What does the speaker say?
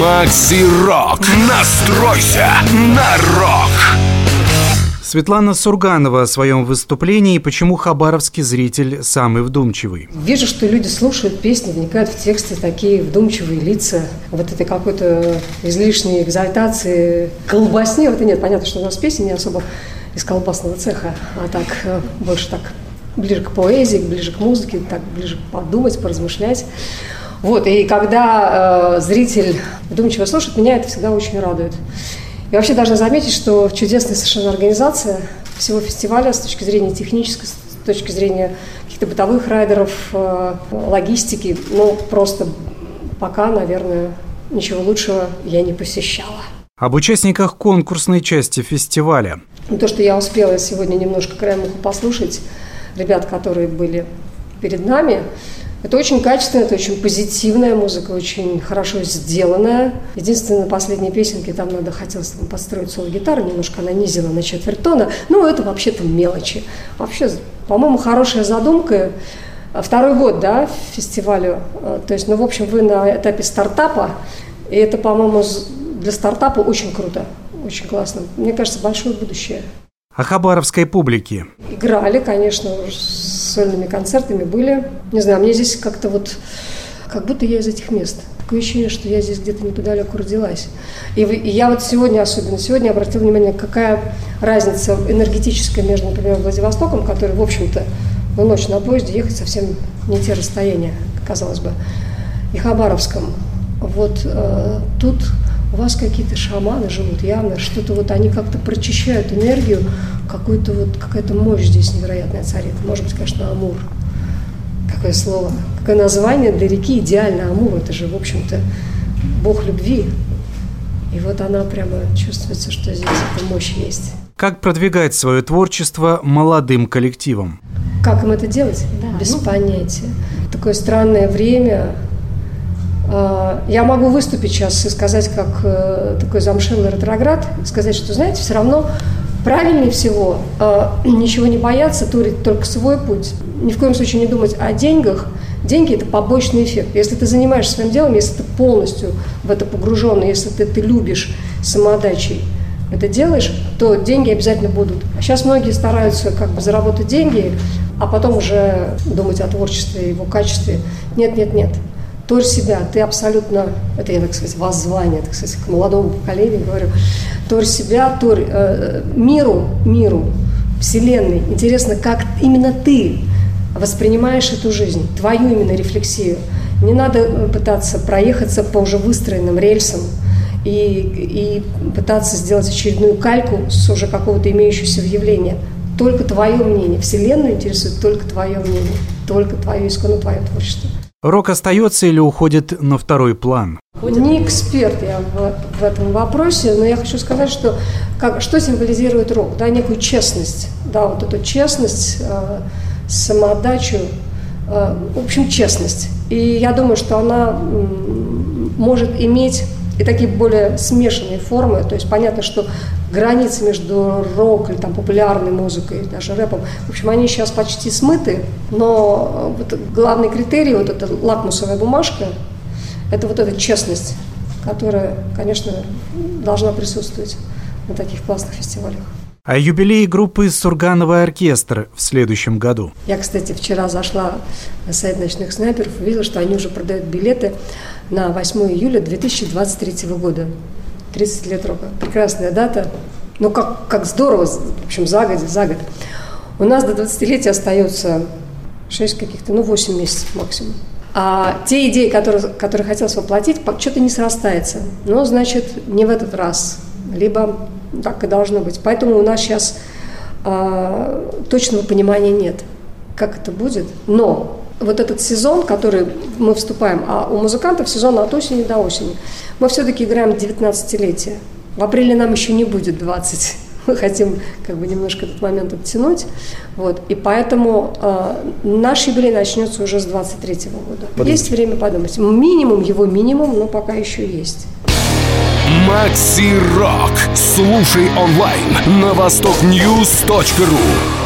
Макси Рок. Настройся на рок. Светлана Сурганова о своем выступлении и почему хабаровский зритель самый вдумчивый. Вижу, что люди слушают песни, вникают в тексты, такие вдумчивые лица. Вот этой какой-то излишней экзальтации, колбасни. Вот и нет, понятно, что у нас песни не особо из колбасного цеха, а так э, больше так ближе к поэзии, ближе к музыке, так ближе подумать, поразмышлять. Вот, и когда э, зритель вдумчиво слушает, меня это всегда очень радует. И вообще должна заметить, что чудесная совершенно организация всего фестиваля с точки зрения технической, с точки зрения каких-то бытовых райдеров, э, логистики, ну, просто пока, наверное, ничего лучшего я не посещала. Об участниках конкурсной части фестиваля. Ну, то, что я успела сегодня немножко краем уха послушать ребят, которые были перед нами, это очень качественная, это очень позитивная музыка, очень хорошо сделанная. Единственное, на последней песенке там надо, хотелось там подстроить соло-гитару, немножко она низила на четверть тона. Ну, это вообще-то мелочи. Вообще, по-моему, хорошая задумка. Второй год, да, фестивалю. То есть, ну, в общем, вы на этапе стартапа, и это, по-моему, для стартапа очень круто, очень классно. Мне кажется, большое будущее. О хабаровской публике. Играли, конечно, сольными концертами были. Не знаю, мне здесь как-то вот, как будто я из этих мест. Такое ощущение, что я здесь где-то неподалеку родилась. И, и я вот сегодня, особенно сегодня, обратила внимание, какая разница энергетическая между, например, Владивостоком, который, в общем-то, на ночь на поезде ехать совсем не те расстояния, казалось бы, и Хабаровском. Вот э, тут у вас какие-то шаманы живут, явно что-то вот они как-то прочищают энергию, какую-то вот какая-то мощь здесь невероятная царит. Может быть, конечно, Амур. Какое слово, какое название для реки идеально Амур. Это же, в общем-то, бог любви. И вот она прямо чувствуется, что здесь эта мощь есть. Как продвигать свое творчество молодым коллективом? Как им это делать? Да, Без ну... понятия. Такое странное время, я могу выступить сейчас и сказать, как э, такой замшелый ретроград, сказать, что, знаете, все равно правильнее всего э, ничего не бояться, турить только свой путь. Ни в коем случае не думать о деньгах. Деньги – это побочный эффект. Если ты занимаешься своим делом, если ты полностью в это погружен, если ты, ты любишь самоотдачей это делаешь, то деньги обязательно будут. А сейчас многие стараются как бы заработать деньги, а потом уже думать о творчестве, его качестве. Нет, нет, нет. Торь себя, ты абсолютно, это я, так сказать, воззвание, так сказать, к молодому поколению говорю, торь себя, торь э, миру, миру, Вселенной. Интересно, как именно ты воспринимаешь эту жизнь, твою именно рефлексию. Не надо э, пытаться проехаться по уже выстроенным рельсам и, и пытаться сделать очередную кальку с уже какого-то имеющегося явления. Только твое мнение. Вселенную интересует только твое мнение, только твое исконно твое творчество. Рок остается или уходит на второй план? Не эксперт я в, в этом вопросе, но я хочу сказать, что как, что символизирует рок? Да, некую честность, да, вот эту честность, э, самоотдачу, э, в общем, честность. И я думаю, что она может иметь и такие более смешанные формы. То есть понятно, что границы между рок или там, популярной музыкой, даже рэпом, в общем, они сейчас почти смыты, но вот главный критерий, вот эта лакмусовая бумажка, это вот эта честность, которая, конечно, должна присутствовать на таких классных фестивалях. О юбилее группы «Сургановый оркестр» в следующем году. Я, кстати, вчера зашла на сайт «Ночных снайперов», увидела, что они уже продают билеты на 8 июля 2023 года. 30 лет рока. Прекрасная дата. Ну, как, как здорово, в общем, за год, за год. У нас до 20-летия остается 6 каких-то, ну, 8 месяцев максимум. А те идеи, которые, которые хотелось воплотить, что-то не срастается. Ну, значит, не в этот раз. Либо так и должно быть. Поэтому у нас сейчас э, точного понимания нет, как это будет. Но вот этот сезон, который мы вступаем, а у музыкантов сезон от осени до осени, мы все-таки играем 19-летие. В апреле нам еще не будет 20. Мы хотим как бы немножко этот момент оттянуть. Вот. И поэтому э, наш юбилей начнется уже с 23 -го года. Подумайте. Есть время подумать. Минимум, его минимум, но пока еще есть. Макси Рок. Слушай онлайн на востокньюз.ру